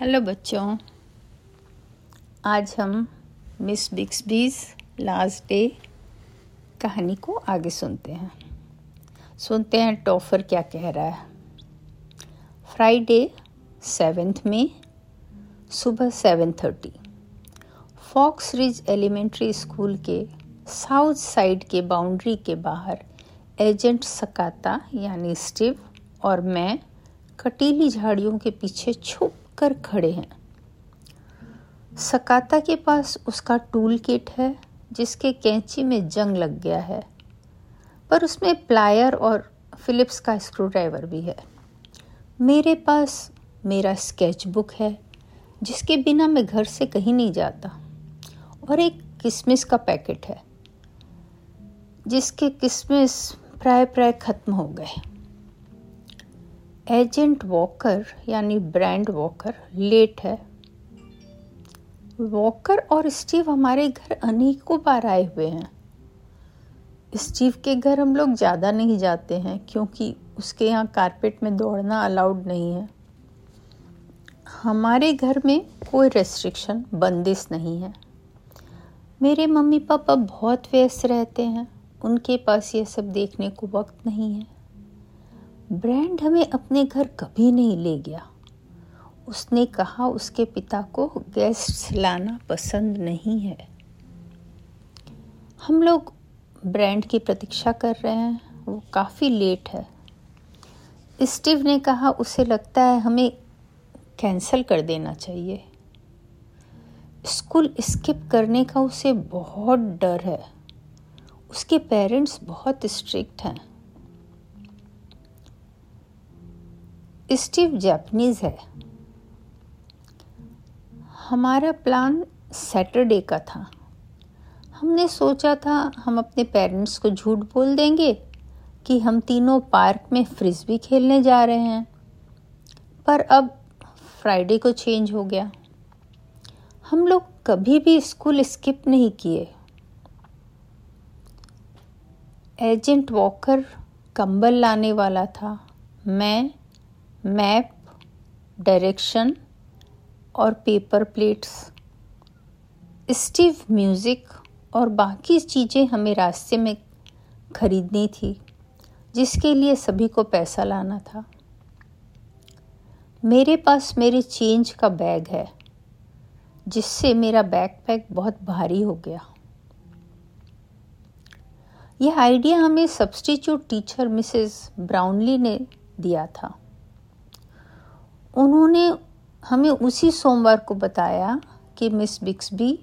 Hello बच्चों। आज हम मिस बिक्सबीज लास्ट डे कहानी को आगे सुनते हैं। सुनते हैं टॉफर क्या कह रहा है। फ्राइडे सेवेंथ में सुबह seven thirty Fox Ridge elementary school के साउथ साइड के बाउंड्री के बाहर एजेंट सकाता यानी स्टीव और मैं, कटीली झाड़ियों के पीछे छुप कर खड़े हैं। सकाता के पास उसका टूल किट है, जिसके कैंची में जंग लग गया है। पर उसमें प्लायर और फिलिप्स का स्क्रू ड्राइवर भी है। मेरे पास मेरा स्केच बुक है, जिसके बिना मैं घर से कहीं नहीं जाता। और एक किसमिस का पैकेट है, जिसके किसमिस प्राय प्राय खत्म हो गए। एजेंट वॉकर, यानी ब्रांड वॉकर, लेट है। वॉकर और स्टीव हमारे घर अनेकों बार आए हुए हैं। स्टीव के घर हम लोग ज़्यादा नहीं जाते हैं, क्योंकि उसके यहाँ कारपेट में दौड़ना अलाउड नहीं है। हमारे घर में कोई रेस्ट्रिक्शन बंदिश नहीं है। मेरे मम्मी पापा बहुत व्यस्त रहते हैं, उनके पास ये सब देखने को वक्त नहीं है। ब्रैंड हमें अपने घर कभी नहीं ले गया। उसने कहा, उसके पिता को गेस्ट लाना पसंद नहीं है। हम लोग ब्रांड की प्रतीक्षा कर रहे हैं, वो काफ़ी लेट है। स्टीव ने कहा, उसे लगता है हमें कैंसिल कर देना चाहिए। स्कूल स्किप करने का उसे बहुत डर है। उसके पेरेंट्स बहुत स्ट्रिक्ट हैं। स्टीव जैपनीज है। हमारा प्लान सैटरडे का था। हमने सोचा था हम अपने पेरेंट्स को झूठ बोल देंगे कि हम तीनों पार्क में फ्रिस्बी खेलने जा रहे हैं। पर अब फ्राइडे को चेंज हो गया। हम लोग कभी भी स्कूल स्किप नहीं किए। एजेंट वॉकर कंबल लाने वाला था। मैं मैप, डायरेक्शन और पेपर प्लेट्स। स्टीव म्यूज़िक और बाकी चीज़ें हमें रास्ते में खरीदनी थी, जिसके लिए सभी को पैसा लाना था। मेरे पास मेरे चेंज का बैग है, जिससे मेरा बैकपैक बहुत भारी हो गया। यह आइडिया हमें सब्सटीट्यूट टीचर मिसेस ब्राउनली ने दिया था। उन्होंने हमें उसी सोमवार को बताया कि मिस बिक्सबी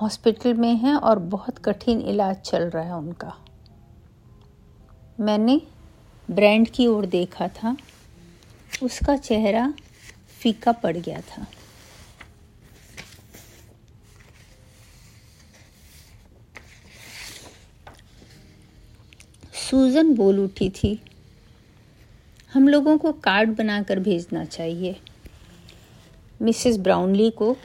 हॉस्पिटल में हैं और बहुत कठिन इलाज चल रहा है उनका। मैंने ब्रांड की ओर देखा था, उसका चेहरा फीका पड़ गया था। सूजन बोल उठी थी हम लोगों को कार्ड बनाकर भेजना चाहिए। मिसेस ब्राउनली को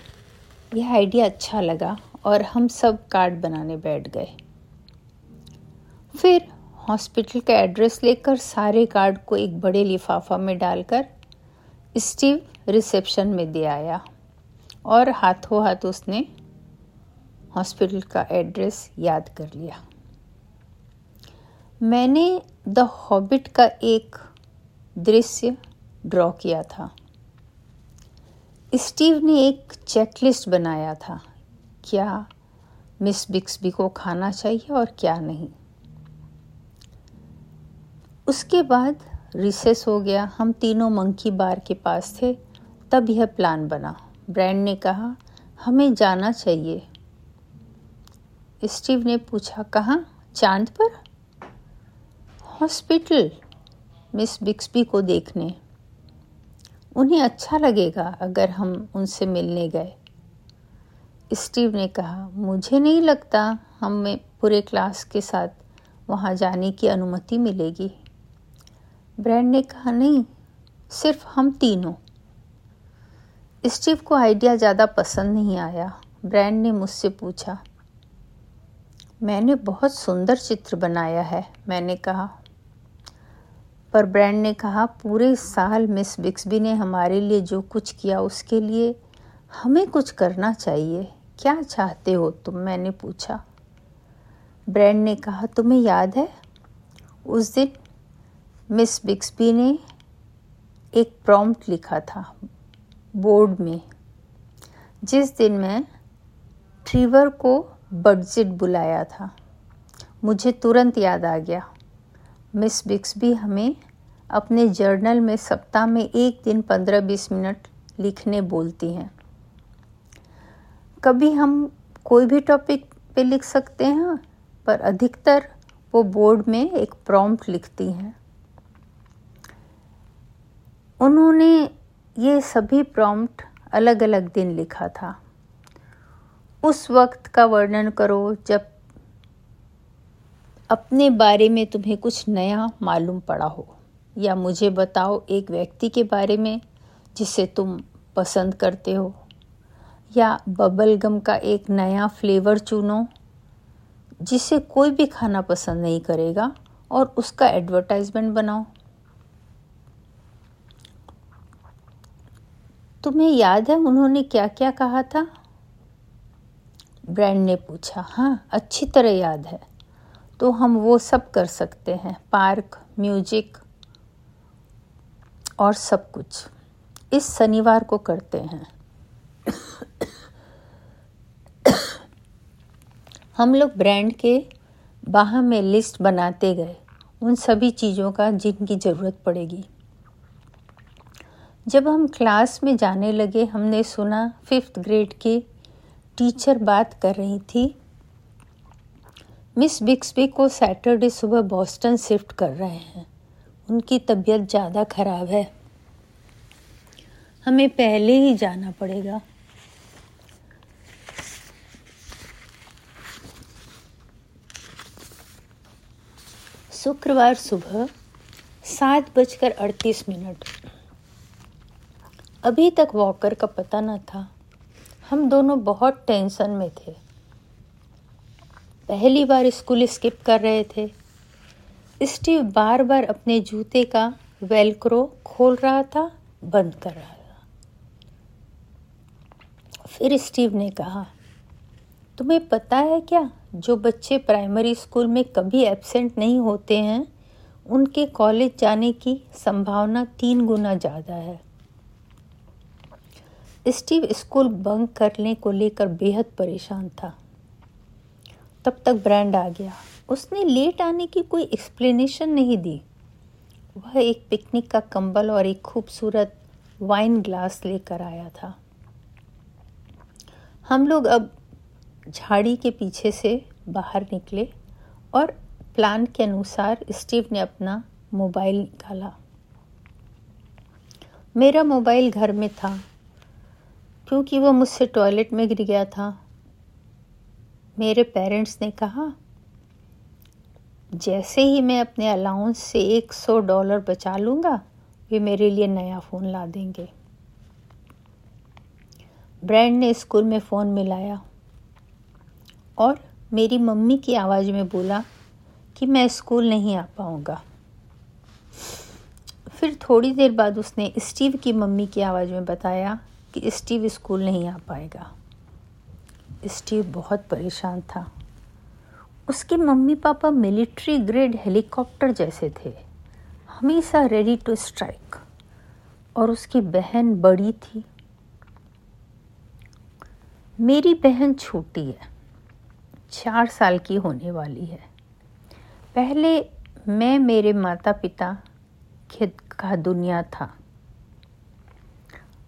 यह आइडिया अच्छा लगा और हम सब कार्ड बनाने बैठ गए। फिर हॉस्पिटल का एड्रेस लेकर सारे कार्ड को एक बड़े लिफाफा में डालकर स्टीव रिसेप्शन में दे आया और हाथों हाथ उसने हॉस्पिटल का एड्रेस याद कर लिया। मैंने द हॉबिट का एक दृश्य ड्रॉ किया था। स्टीव ने एक चेकलिस्ट बनाया था, क्या मिस बिक्सबी को खाना चाहिए और क्या नहीं। उसके बाद रिसेस हो गया, हम तीनों मंकी बार के पास थे, तब यह प्लान बना। ब्रैंड ने कहा, हमें जाना चाहिए। स्टीव ने पूछा, कहाँ? चाँद पर? हॉस्पिटल। मिस बिक्सबी को देखने। उन्हें अच्छा लगेगा अगर हम उनसे मिलने गए। स्टीव ने कहा, मुझे नहीं लगता हमें पूरे क्लास के साथ वहाँ जाने की अनुमति मिलेगी। ब्रैंड ने कहा, नहीं, सिर्फ़ हम तीनों। स्टीव को आइडिया ज़्यादा पसंद नहीं आया। ब्रैंड ने मुझसे पूछा, मैंने बहुत सुंदर चित्र बनाया है। मैंने कहा पर ब्रैंड ने कहा, पूरे साल मिस बिक्सबी ने हमारे लिए जो कुछ किया उसके लिए हमें कुछ करना चाहिए। क्या चाहते हो तुम? मैंने पूछा। ब्रैंड ने कहा, तुम्हें याद है? उस दिन मिस बिक्सबी ने एक प्रॉम्प्ट लिखा था बोर्ड में, जिस दिन मैं ट्रीवर को बडजेट बुलाया था। मुझे तुरंत याद आ गया। मिस बिक्सबी हमें अपने जर्नल में सप्ताह में एक दिन पंद्रह बीस मिनट लिखने बोलती हैं। कभी हम कोई भी टॉपिक पे लिख सकते हैं, पर अधिकतर वो बोर्ड में एक प्रॉम्प्ट लिखती हैं। उन्होंने ये सभी प्रॉम्प्ट अलग अलग दिन लिखा था। उस वक्त का वर्णन करो जब अपने बारे में तुम्हें कुछ नया मालूम पड़ा हो, या मुझे बताओ एक व्यक्ति के बारे में जिसे तुम पसंद करते हो। या बबल गम का एक नया फ्लेवर चुनो, जिसे कोई भी खाना पसंद नहीं करेगा, और उसका एडवर्टाइजमेंट बनाओ। तुम्हें याद है उन्होंने क्या क्या कहा था? ब्रैंड ने पूछा हाँ अच्छी तरह याद है। तो हम वो सब कर सकते हैं। पार्क, म्यूज़िक और सब कुछ। इस शनिवार को करते हैं। हम लोग ब्रांड के बाह में लिस्ट बनाते गए। उन सभी चीज़ों का जिनकी ज़रूरत पड़ेगी। जब हम क्लास में जाने लगे, हमने सुना फिफ्थ ग्रेड के टीचर बात कर रही थी। मिस बिक्सबी को सैटरडे सुबह बॉस्टन शिफ्ट कर रहे हैं। उनकी तबीयत ज़्यादा ख़राब है। हमें पहले ही जाना पड़ेगा। शुक्रवार सुबह सात बजकर अड़तीस मिनट। अभी तक वॉकर का पता न था। हम दोनों बहुत टेंशन में थे। पहली बार स्कूल स्किप कर रहे थे। स्टीव बार बार अपने जूते का वेलक्रो खोल रहा था, बंद कर रहा था। फिर स्टीव ने कहा, तुम्हें पता है क्या, जो बच्चे प्राइमरी स्कूल में कभी एबसेंट नहीं होते हैं, उनके कॉलेज जाने की संभावना तीन गुना ज़्यादा है। स्टीव स्कूल बंक करने को लेकर बेहद परेशान था। तब तक ब्रांड आ गया। उसने लेट आने की कोई एक्सप्लेनेशन नहीं दी। वह एक पिकनिक का कंबल और एक खूबसूरत वाइन ग्लास लेकर आया था। हम लोग अब झाड़ी के पीछे से बाहर निकले और प्लान के अनुसार स्टीव ने अपना मोबाइल निकाला मेरा मोबाइल घर में था, क्योंकि वह मुझसे टॉयलेट में गिर गया था। मेरे पेरेंट्स ने कहा, जैसे ही मैं अपने अलाउंस से एक सौ डॉलर बचा लूँगा, वे मेरे लिए नया फ़ोन ला देंगे. ब्रैंड ने स्कूल में फ़ोन मिलाया और मेरी मम्मी की आवाज़ में बोला कि मैं स्कूल नहीं आ पाऊँगा। फिर थोड़ी देर बाद उसने स्टीव की मम्मी की आवाज़ में बताया कि स्टीव स्कूल नहीं आ पाएगा। स्टीव बहुत परेशान था। उसके mummy papa military grade helicopter जैसे थे। हमेशा रेडी टू स्ट्राइक और उसकी बहन बड़ी थी। मेरी बहन छोटी है। चार साल की होने वाली है। पहले मैं मेरे माता पिता का दुनिया था।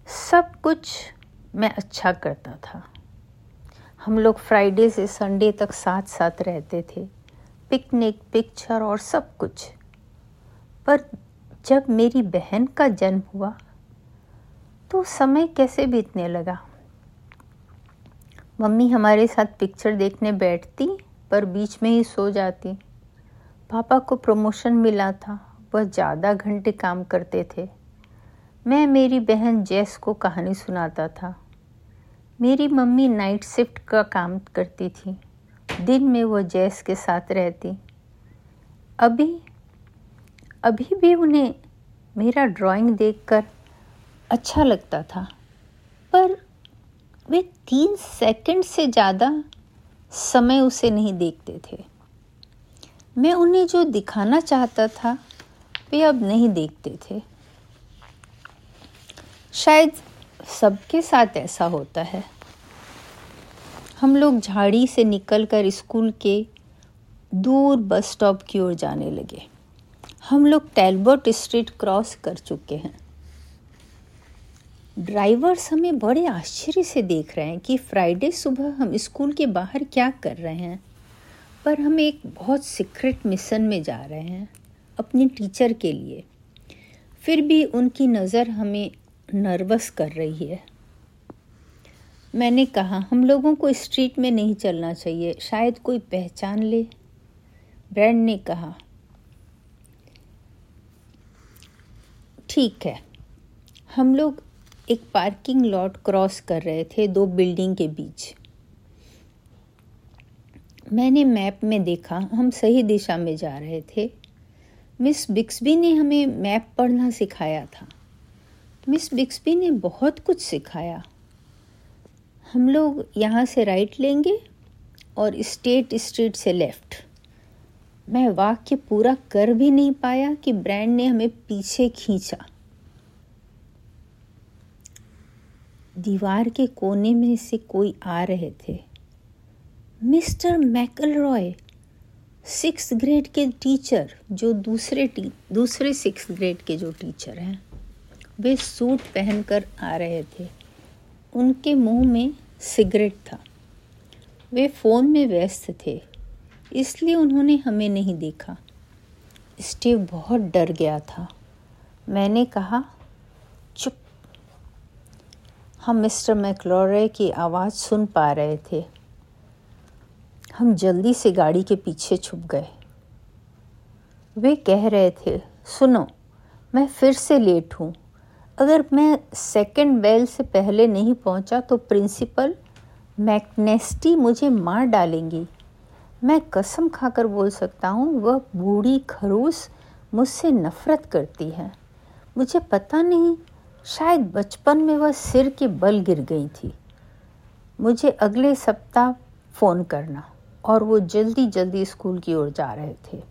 सब कुछ मैं अच्छा करता था। हम लोग फ्राइडे से संडे तक साथ साथ रहते थे। पिकनिक पिक्चर और सब कुछ। पर जब मेरी बहन का जन्म हुआ तो समय कैसे बीतने लगा? मम्मी हमारे साथ पिक्चर देखने बैठती, पर बीच में ही सो जाती। पापा को प्रमोशन मिला था। वह ज़्यादा घंटे काम करते थे। मैं मेरी बहन जैस को कहानी सुनाता था। मेरी मम्मी नाइट शिफ्ट का काम करती थी। दिन में वो जैस के साथ रहती। अभी अभी भी उन्हें मेरा ड्राइंग देखकर अच्छा लगता था। पर वे तीन सेकंड से ज़्यादा समय उसे नहीं देखते थे। मैं उन्हें जो दिखाना चाहता था, वे अब नहीं देखते थे। शायद सबके साथ ऐसा होता है। हम लोग झाड़ी से निकलकर स्कूल के दूर बस स्टॉप की ओर जाने लगे। हम लोग टेलबर्ट स्ट्रीट क्रॉस कर चुके हैं। ड्राइवर्स हमें बड़े आश्चर्य से देख रहे हैं कि फ्राइडे सुबह हम स्कूल के बाहर क्या कर रहे हैं। पर हम एक बहुत सीक्रेट मिशन में जा रहे हैं, अपनी टीचर के लिए। फिर भी उनकी नज़र हमें नर्वस कर रही है। मैंने कहा, हम लोगों को स्ट्रीट में नहीं चलना चाहिए, शायद कोई पहचान ले। ब्रैंड ने कहा, ठीक है, हम लोग एक पार्किंग लॉट क्रॉस कर रहे थे दो बिल्डिंग के बीच। मैंने मैप में देखा, हम सही दिशा में जा रहे थे। मिस बिक्सबी ने हमें मैप पढ़ना सिखाया था। मिस बिक्सबी ने बहुत कुछ सिखाया। हम लोग यहाँ से राइट लेंगे और स्टेट स्ट्रीट से लेफ़्ट। मैं वाक्य पूरा कर भी नहीं पाया कि ब्रांड ने हमें पीछे खींचा। दीवार के कोने में से कोई आ रहे थे। Mister McCall Roy six grade के टीचर, जो दूसरे टी, दूसरे सिक्स ग्रेड के जो टीचर हैं। वे सूट पहनकर आ रहे थे। उनके मुँह में सिगरेट था। वे फ़ोन में व्यस्त थे, इसलिए उन्होंने हमें नहीं देखा। स्टीव बहुत डर गया था। मैंने कहा, चुप। हम मिस्टर मैकलोरे की आवाज़ सुन पा रहे थे। हम जल्दी से गाड़ी के पीछे छुप गए। वे कह रहे थे, सुनो, मैं फिर से लेट हूँ। अगर मैं सेकंड बेल से पहले नहीं पहुँचा तो प्रिंसिपल मैकनेस्टी मुझे मार डालेंगी। मैं कसम खाकर बोल सकता हूँ, वह बूढ़ी खरूस मुझसे नफ़रत करती है। मुझे पता नहीं, शायद बचपन में वह सिर के बल गिर गई थी। मुझे अगले सप्ताह फ़ोन करना, और वो जल्दी जल्दी स्कूल की ओर जा रहे थे।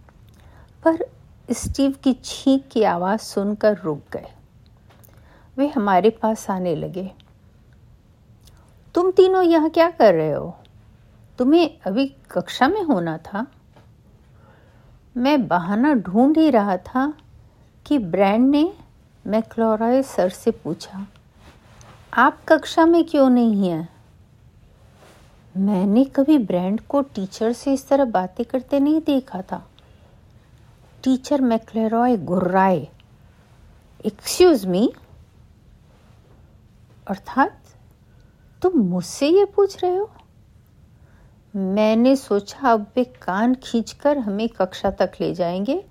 पर स्टीव की छींक की आवाज़ सुनकर रुक गए। वे हमारे पास आने लगे। तुम तीनों यहाँ क्या कर रहे हो? तुम्हें अभी कक्षा में होना था। मैं बहाना ढूंढ ही रहा था कि ब्रैंड ने मैक्लोराय सर से पूछा, आप कक्षा में क्यों नहीं हैं? मैंने कभी ब्रैंड को टीचर से इस तरह बातें करते नहीं देखा था। टीचर मैक्लेरॉय गुर्राए। एक्सक्यूज मी अर्थात तुम मुझसे ये पूछ रहे हो? मैंने सोचा अब वे कान खींचकर हमें कक्षा तक ले जाएँगे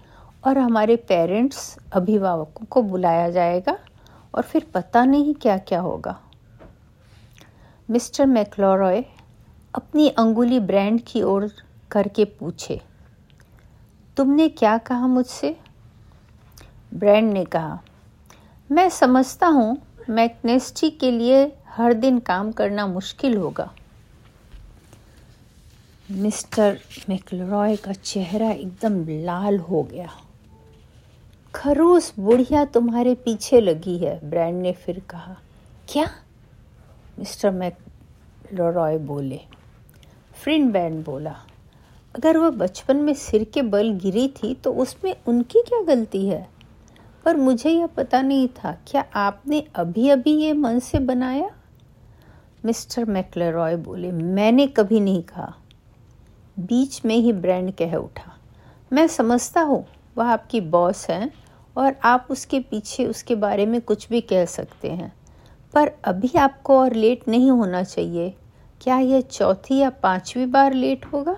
और हमारे पेरेंट्स, अभिभावकों को बुलाया जाएगा और फिर पता नहीं क्या क्या होगा। मिस्टर मैक्लोरॉय अपनी अंगुली ब्रांड की ओर करके पूछे, तुमने क्या कहा मुझसे? ब्रांड ने कहा, मैं समझता हूँ मैकनेस्टी के लिए हर दिन काम करना मुश्किल होगा। मिस्टर मैकलरॉय का चेहरा एकदम लाल हो गया। खरूस बुढ़िया तुम्हारे पीछे लगी है, ब्रैंड ने फिर कहा। क्या? मिस्टर मैकलरॉय बोले। फ्रिंड बैंड बोला। अगर वह बचपन में सिर के बल गिरी थी तो उसमें उनकी क्या गलती है? पर मुझे यह पता नहीं था, क्या आपने अभी अभी ये मन से बनाया? मिस्टर मैकलरॉय बोले, मैंने कभी नहीं कहा। बीच में ही ब्रांड कह उठा, मैं समझता हूँ, वह आपकी बॉस हैं और आप उसके पीछे उसके बारे में कुछ भी कह सकते हैं, पर अभी आपको और लेट नहीं होना चाहिए। क्या यह चौथी या पांचवी बार लेट होगा?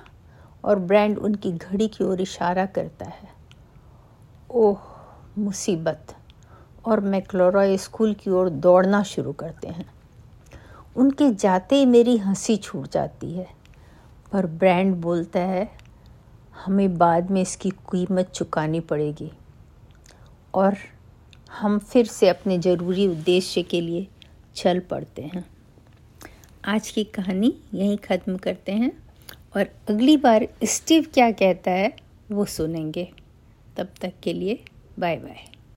और ब्रांड उनकी घड़ी की ओर इशारा करता है। ओह मुसीबत और मैक्लोरॉय स्कूल की ओर दौड़ना शुरू करते हैं। उनके जाते ही मेरी हँसी छूट जाती है, पर ब्रांड बोलता है, हमें बाद में इसकी कीमत चुकानी पड़ेगी। और हम फिर से अपने ज़रूरी उद्देश्य के लिए चल पड़ते हैं। आज की कहानी यहीं ख़त्म करते हैं और अगली बार स्टीव क्या कहता है वो सुनेंगे। तब तक के लिए Bye bye.